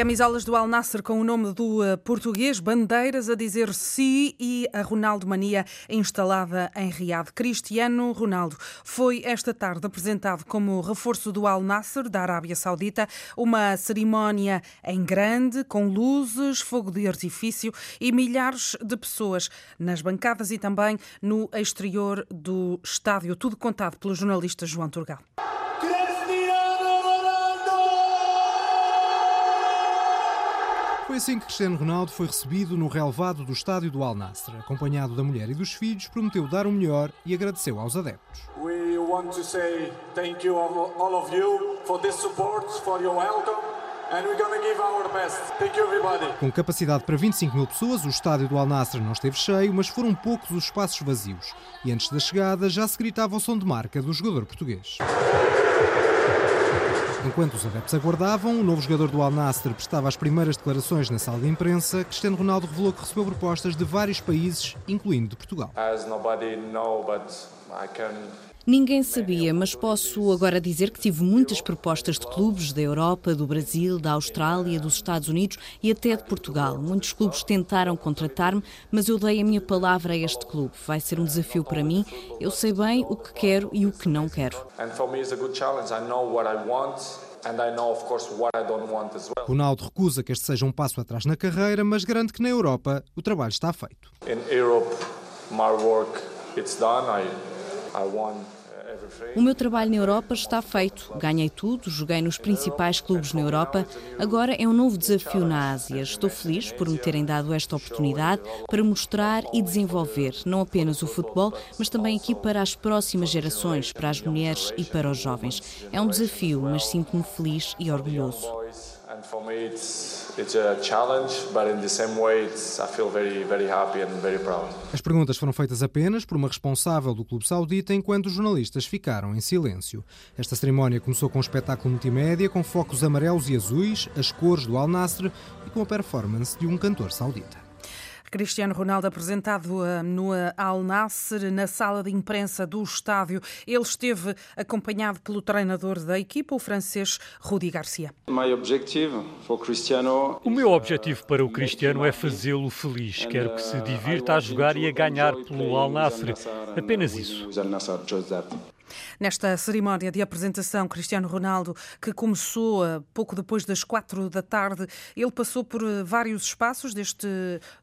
Camisolas do Al Nasser com o nome do uh, português, bandeiras a dizer si e a Ronaldo Mania instalada em Riad. Cristiano Ronaldo foi esta tarde apresentado como reforço do Al Nasser da Arábia Saudita, uma cerimónia em grande, com luzes, fogo de artifício e milhares de pessoas nas bancadas e também no exterior do estádio. Tudo contado pelo jornalista João Turgal. Foi assim que Cristiano Ronaldo foi recebido no relevado do estádio do Al Nassr. Acompanhado da mulher e dos filhos, prometeu dar o melhor e agradeceu aos adeptos. We want to say thank you all of you for this support, for your welcome. Com capacidade para 25 mil pessoas, o estádio do Al Nassr não esteve cheio, mas foram poucos os espaços vazios. E antes da chegada já se gritava o som de marca do jogador português. Enquanto os adeptos aguardavam, o novo jogador do Al Nassr prestava as primeiras declarações na sala de imprensa. Cristiano Ronaldo revelou que recebeu propostas de vários países, incluindo de Portugal. Ninguém sabia, mas posso agora dizer que tive muitas propostas de clubes da Europa, do Brasil, da Austrália, dos Estados Unidos e até de Portugal. Muitos clubes tentaram contratar-me, mas eu dei a minha palavra a este clube. Vai ser um desafio para mim. Eu sei bem o que quero e o que não quero. Ronaldo recusa que este seja um passo atrás na carreira, mas garante que na Europa o trabalho está feito. In Europe, my work it's done. I, I won o meu trabalho na Europa está feito. Ganhei tudo, joguei nos principais clubes na Europa. Agora é um novo desafio na Ásia. Estou feliz por me terem dado esta oportunidade para mostrar e desenvolver não apenas o futebol, mas também aqui para as próximas gerações, para as mulheres e para os jovens. É um desafio, mas sinto-me feliz e orgulhoso. And for me, it's, it's a challenge, but in the same way, it's, I feel very, very happy and very proud. As perguntas foram feitas apenas por uma responsável do Clube Saudita, enquanto os jornalistas ficaram em silêncio. Esta cerimónia começou com um espetáculo multimédia com focos amarelos e azuis, as cores do Al Nassr e com a performance de um cantor saudita. Cristiano Ronaldo apresentado eh, no eh, Al Nasser, na sala de imprensa do estádio. Ele esteve acompanhado pelo treinador da equipa, o francês Rudi Garcia. O meu objetivo para o Cristiano é fazê-lo feliz. Quero que se divirta a jogar e a ganhar pelo Al Nasser. Apenas isso. Nesta cerimónia de apresentação, Cristiano Ronaldo, que começou eh, pouco depois das quatro da tarde, ele passou por eh, vários espaços deste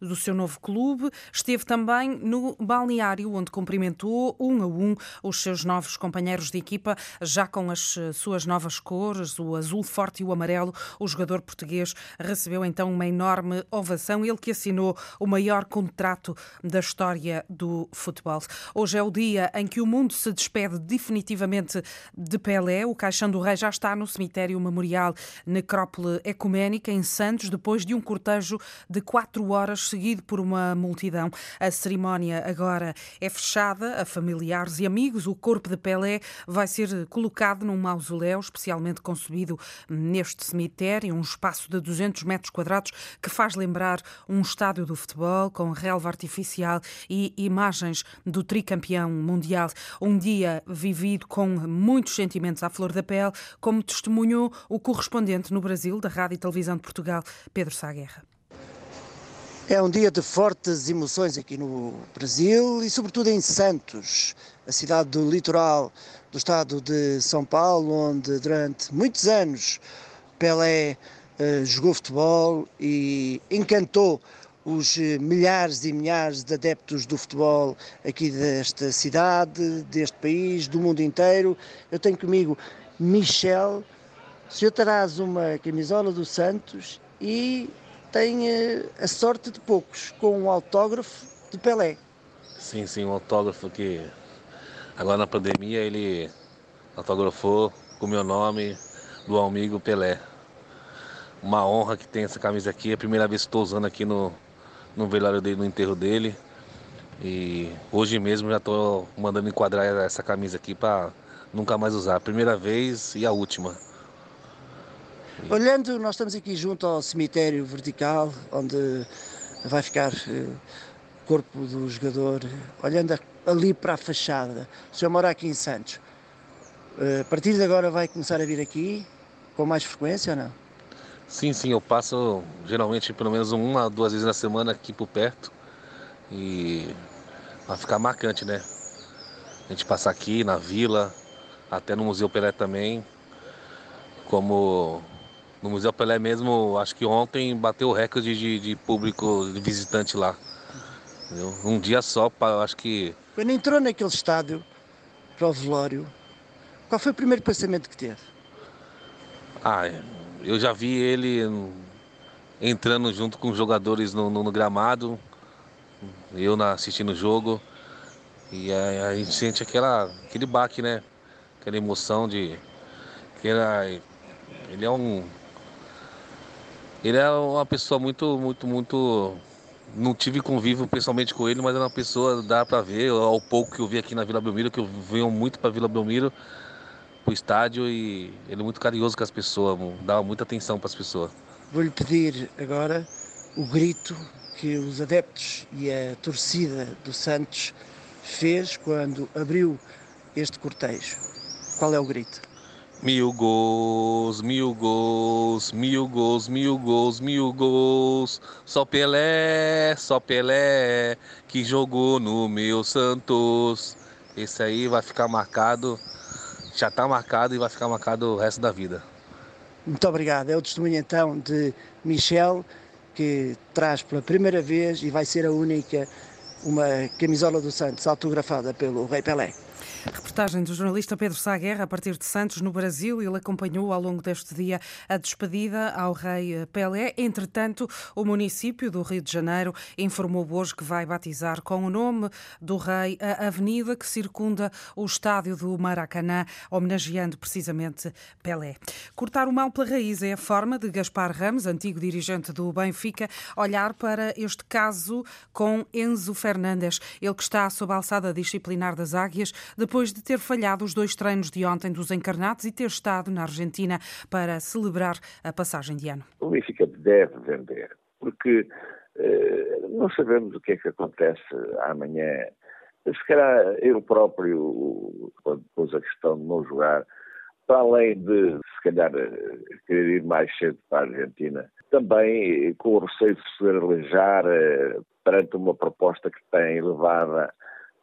do seu novo clube. Esteve também no balneário, onde cumprimentou um a um os seus novos companheiros de equipa, já com as eh, suas novas cores, o azul forte e o amarelo. O jogador português recebeu então uma enorme ovação. Ele que assinou o maior contrato da história do futebol. Hoje é o dia em que o mundo se despede de definitivamente de Pelé. O caixão do rei já está no cemitério memorial Necrópole Ecuménica, em Santos, depois de um cortejo de quatro horas, seguido por uma multidão. A cerimónia agora é fechada a familiares e amigos. O corpo de Pelé vai ser colocado num mausoléu especialmente concebido neste cemitério, um espaço de 200 metros quadrados que faz lembrar um estádio do futebol com relva artificial e imagens do tricampeão mundial. Um dia vivido com muitos sentimentos à flor da pele, como testemunhou o correspondente no Brasil da Rádio e Televisão de Portugal, Pedro Sá Guerra. É um dia de fortes emoções aqui no Brasil e, sobretudo, em Santos, a cidade do litoral do estado de São Paulo, onde durante muitos anos Pelé uh, jogou futebol e encantou os eh, milhares e milhares de adeptos do futebol aqui desta cidade, deste país, do mundo inteiro. Eu tenho comigo Michel. O senhor terás uma camisola do Santos e tem eh, a sorte de poucos, com um autógrafo de Pelé. Sim, sim, um autógrafo que agora na pandemia ele autografou com o meu nome do amigo Pelé. Uma honra que tem essa camisa aqui, é a primeira vez que estou usando aqui no, no velório dele, no enterro dele. E hoje mesmo já estou mandando enquadrar essa camisa aqui para nunca mais usar. Primeira vez e a última. Olhando, nós estamos aqui junto ao cemitério vertical, onde vai ficar eh, o corpo do jogador, olhando ali para a fachada. O senhor mora aqui em Santos. Eh, a partir de agora vai começar a vir aqui com mais frequência ou não? Sim, sim, eu passo geralmente pelo menos uma, duas vezes na semana aqui por perto. E vai ficar marcante, né? A gente passar aqui na vila, até no Museu Pelé também. Como no Museu Pelé mesmo, acho que ontem bateu o recorde de, de público, de visitante lá. Entendeu? Um dia só, acho que. Quando entrou naquele estádio, para o velório, qual foi o primeiro pensamento que teve? Ah, eu já vi ele entrando junto com os jogadores no, no, no gramado, eu na, assistindo o jogo. E a, a, gente sente aquela, aquele baque, né? Aquela emoção de. Que era, ele é um. Ele é uma pessoa muito, muito, muito. Não tive convívio pessoalmente com ele, mas é uma pessoa, dá pra ver, ao pouco que eu vi aqui na Vila Belmiro, que eu venho muito pra Vila Belmiro, pro estádio, e ele é muito carinhoso com as pessoas, dá muita atenção para as pessoas. Vou-lhe pedir agora o grito que os adeptos e a torcida do Santos fez quando abriu este cortejo. Qual é o grito? Mil gols, mil gols, mil gols, mil gols, mil gols. Só Pelé, só Pelé que jogou no meu Santos. Esse aí vai ficar marcado, já está marcado e vai ficar marcado o resto da vida. Muito obrigado. É o testemunho então de Michel, que traz pela primeira vez e vai ser a única uma camisola do Santos autografada pelo Rei Pelé. Reportagem do jornalista Pedro Sá Guerra a partir de Santos, no Brasil. Ele acompanhou ao longo deste dia a despedida ao rei Pelé. Entretanto, o município do Rio de Janeiro informou hoje que vai batizar com o nome do rei a avenida que circunda o estádio do Maracanã, homenageando precisamente Pelé. Cortar o mal pela raiz é a forma de Gaspar Ramos, antigo dirigente do Benfica, olhar para este caso com Enzo Fernandes, ele que está sob a alçada disciplinar das Águias, depois depois de ter falhado os dois treinos de ontem dos encarnados e ter estado na Argentina para celebrar a passagem de ano. O Benfica deve vender, porque eh, não sabemos o que é que acontece amanhã. Se calhar eu próprio, quando pus a questão de não jogar, para além de, se calhar, querer ir mais cedo para a Argentina, também com o receio de se aleijar eh, perante uma proposta que tem elevada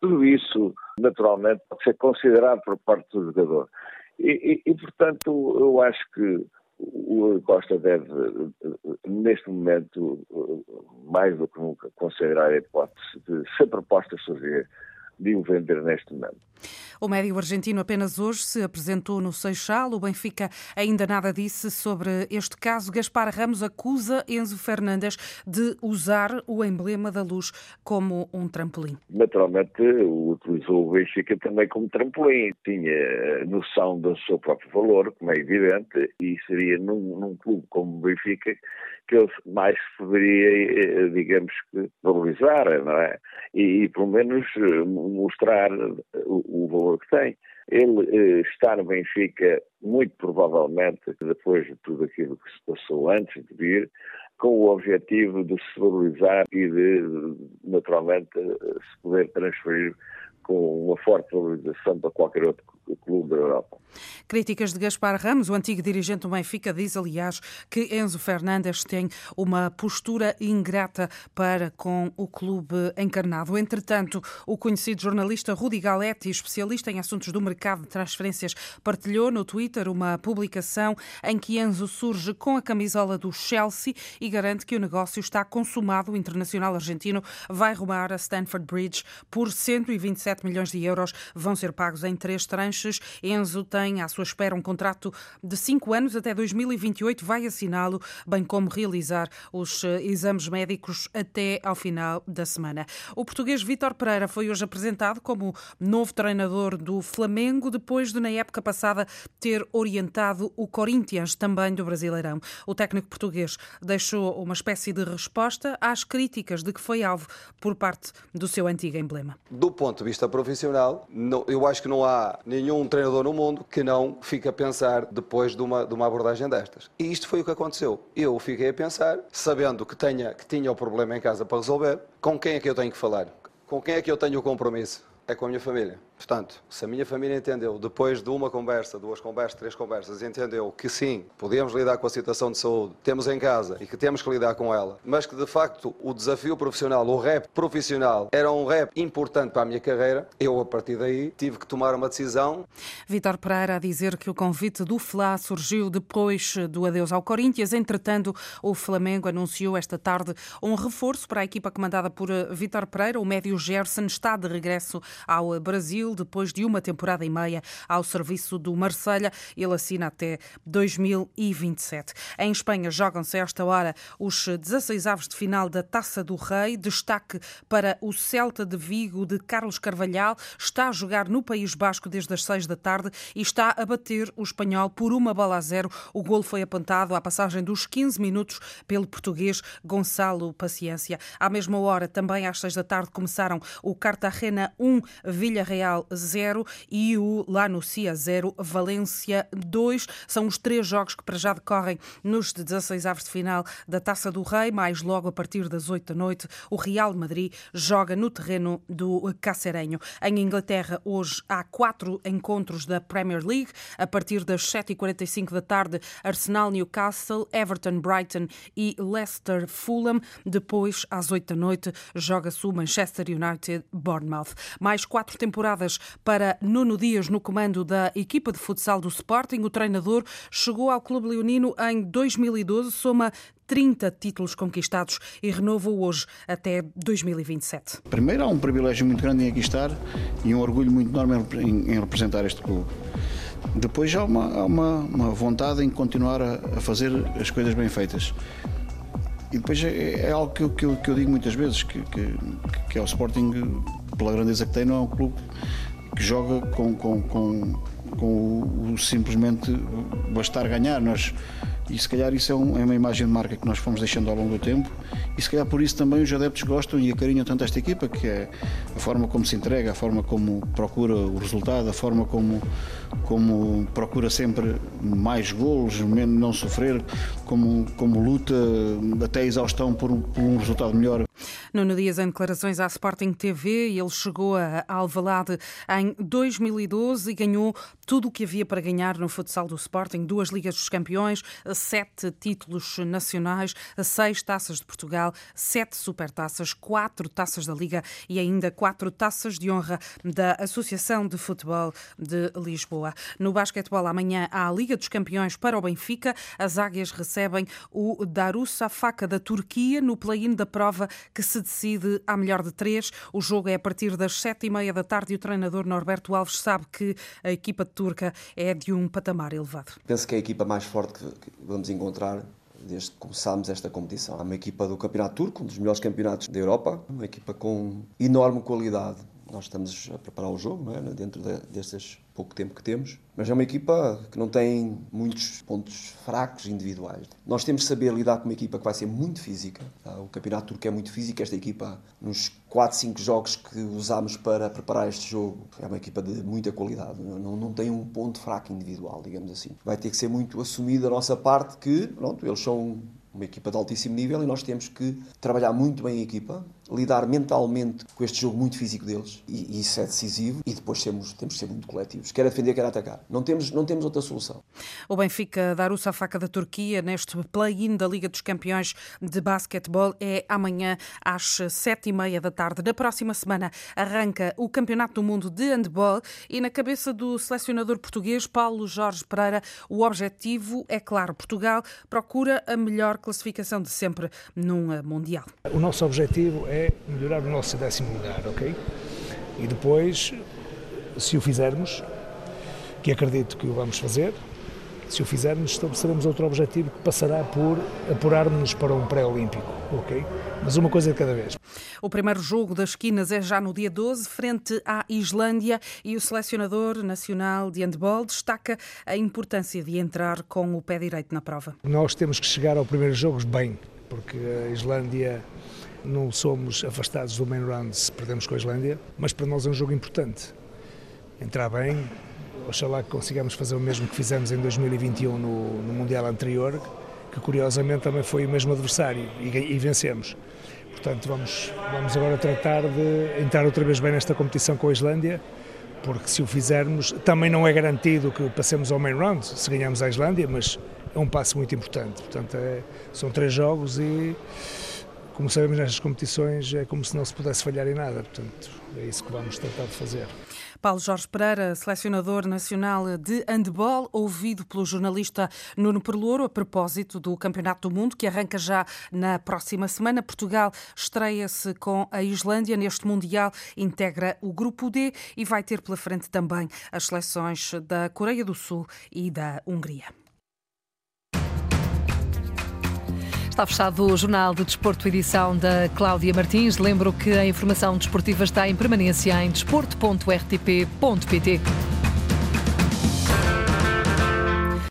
tudo isso, naturalmente, pode ser considerado por parte do jogador. E, e, e portanto, eu acho que o Costa deve, neste momento, mais do que nunca, considerar a hipótese de, se a proposta surgir, de o vender neste momento. O médio argentino apenas hoje se apresentou no Seixal. O Benfica ainda nada disse sobre este caso. Gaspar Ramos acusa Enzo Fernandes de usar o emblema da luz como um trampolim. Naturalmente, utilizou o Benfica também como trampolim. Tinha noção do seu próprio valor, como é evidente, e seria num, num clube como o Benfica que ele mais poderia, eh, digamos que, valorizar, não é? E, e pelo menos eh, mostrar o, o valor que tem. Ele eh, está no Benfica, muito provavelmente, depois de tudo aquilo que se passou antes de vir, com o objetivo de se valorizar e de, naturalmente, se poder transferir com uma forte valorização para qualquer outro clube da Europa. Críticas de Gaspar Ramos, o antigo dirigente do Benfica, diz, aliás, que Enzo Fernandes tem uma postura ingrata para com o clube encarnado. Entretanto, o conhecido jornalista Rudi Galetti, especialista em assuntos do mercado de transferências, partilhou no Twitter uma publicação em que Enzo surge com a camisola do Chelsea e garante que o negócio está consumado. O internacional argentino vai rumar a Stanford Bridge por 127 milhões de euros. Vão ser pagos em três tranches Enzo tem à sua espera um contrato de cinco anos até 2028, vai assiná-lo, bem como realizar os eh, exames médicos até ao final da semana. O português Vítor Pereira foi hoje apresentado como novo treinador do Flamengo, depois de, na época passada, ter orientado o Corinthians, também do Brasileirão. O técnico português deixou uma espécie de resposta às críticas de que foi alvo por parte do seu antigo emblema. Do ponto de vista profissional, eu acho que não há nenhum treinador no mundo que não fica a pensar depois de uma, de uma abordagem destas. E isto foi o que aconteceu. Eu fiquei a pensar, sabendo que, tenha, que tinha o problema em casa para resolver, com quem é que eu tenho que falar? Com quem é que eu tenho o compromisso? É com a minha família. Portanto, se a minha família entendeu, depois de uma conversa, duas conversas, três conversas, entendeu que sim, podemos lidar com a situação de saúde, temos em casa e que temos que lidar com ela, mas que de facto o desafio profissional, o rap profissional, era um rap importante para a minha carreira, eu a partir daí tive que tomar uma decisão. Vitor Pereira a dizer que o convite do Flá surgiu depois do adeus ao Corinthians. Entretanto, o Flamengo anunciou esta tarde um reforço para a equipa comandada por Vitor Pereira. O médio Gerson está de regresso ao Brasil depois de uma temporada e meia ao serviço do Marselha. Ele assina até 2027. Em Espanha jogam-se a esta hora os 16 avos de final da Taça do Rei. Destaque para o Celta de Vigo de Carlos Carvalhal. Está a jogar no País Basco desde as 6 da tarde e está a bater o espanhol por uma bola a zero. O golo foi apontado à passagem dos 15 minutos pelo português Gonçalo Paciência. À mesma hora, também às 6 da tarde, começaram o Cartagena 1, Villarreal 0 e o lá no Cia 0, Valência 2. São os três jogos que para já decorrem nos 16 avos de final da Taça do Rei. Mais logo, a partir das 8 da noite, o Real Madrid joga no terreno do Cacerenho. Em Inglaterra, hoje há quatro encontros da Premier League. A partir das 7h45 da tarde, Arsenal Newcastle, Everton Brighton e Leicester Fulham. Depois, às 8 da noite, joga-se o Manchester United Bournemouth. Mais quatro temporadas para Nuno Dias no comando da equipa de futsal do Sporting. O treinador chegou ao Clube Leonino em 2012, soma 30 títulos conquistados e renovou hoje até 2027. Primeiro, há um privilégio muito grande em aqui estar e um orgulho muito enorme em, representar este clube. Depois há uma, há uma, uma vontade em continuar a, a, fazer as coisas bem feitas. E depois é, é algo que eu, que, eu, que eu, digo muitas vezes, que, que, que é o Sporting, pela grandeza que tem, não é um clube que joga com, com, com, com o, o simplesmente bastar ganhar. Nós, e se calhar isso é, um, é, uma imagem de marca que nós fomos deixando ao longo do tempo e se calhar por isso também os adeptos gostam e acarinham tanto esta equipa, que é a forma como se entrega, a forma como procura o resultado, a forma como, como procura sempre mais golos, menos não sofrer, como, como luta até a exaustão por, por um resultado melhor. Nuno Dias, em declarações à Sporting TV, ele chegou a Alvalade em 2012 e ganhou tudo o que havia para ganhar no futsal do Sporting: duas Ligas dos Campeões, sete títulos nacionais, seis taças de Portugal, sete supertaças, quatro taças da Liga e ainda quatro taças de honra da Associação de Futebol de Lisboa. No basquetebol, amanhã há a Liga dos Campeões para o Benfica. As águias recebem o Darüşşafaka da Turquia no play-in da prova que se decide à melhor de três. O jogo é a partir das sete e meia da tarde e o treinador Norberto Alves sabe que a equipa turca é de um patamar elevado. Penso que é a equipa mais forte que vamos encontrar desde que começámos esta competição. É uma equipa do Campeonato Turco, um dos melhores campeonatos da Europa, uma equipa com enorme qualidade. Nós estamos a preparar o jogo, é? dentro de, destes pouco tempo que temos, mas é uma equipa que não tem muitos pontos fracos individuais. Nós temos de saber lidar com uma equipa que vai ser muito física. Tá? O campeonato turco é muito físico. Esta equipa, nos 4, 5 jogos que usámos para preparar este jogo, é uma equipa de muita qualidade. Não, não tem um ponto fraco individual, digamos assim. Vai ter que ser muito assumido a nossa parte que, pronto, eles são uma equipa de altíssimo nível e nós temos que trabalhar muito bem a equipa, lidar mentalmente com este jogo muito físico deles e, e isso é decisivo e depois temos, temos que ser muito coletivos, quer defender, quer atacar. Não temos, não temos outra solução. O Benfica dar o faca da Turquia neste play-in da Liga dos Campeões de Basquetebol é amanhã às sete e meia da tarde. Na próxima semana arranca o Campeonato do Mundo de Handball e na cabeça do selecionador português Paulo Jorge Pereira o objetivo é claro, Portugal procura a melhor classificação de sempre num Mundial. O nosso objetivo é melhorar o nosso décimo lugar, ok? E depois, se o fizermos, que acredito que o vamos fazer, se o fizermos, estabeleceremos outro objetivo que passará por apurar-nos para um pré-olímpico, ok? Mas uma coisa de cada vez. O primeiro jogo das esquinas é já no dia 12, frente à Islândia, e o selecionador nacional de handball destaca a importância de entrar com o pé direito na prova. Nós temos que chegar ao primeiro jogo bem, porque a Islândia não somos afastados do main round se perdemos com a Islândia, mas para nós é um jogo importante. Entrar bem, Oxalá que consigamos fazer o mesmo que fizemos em 2021 no, no Mundial anterior, que curiosamente também foi o mesmo adversário e, e, vencemos. Portanto, vamos, vamos agora tratar de entrar outra vez bem nesta competição com a Islândia, porque se o fizermos, também não é garantido que passemos ao main round, se ganharmos a Islândia, mas é um passo muito importante. Portanto, é, são três jogos e, como sabemos nestas competições, é como se não se pudesse falhar em nada. Portanto, é isso que vamos tentar de fazer. Paulo Jorge Pereira, selecionador nacional de handball, ouvido pelo jornalista Nuno Perlouro a propósito do Campeonato do Mundo, que arranca já na próxima semana. Portugal estreia-se com a Islândia neste Mundial, integra o Grupo D e vai ter pela frente também as seleções da Coreia do Sul e da Hungria. Está fechado o Jornal de Desporto, edição da Cláudia Martins. Lembro que a informação desportiva está em permanência em desporto.rtp.pt.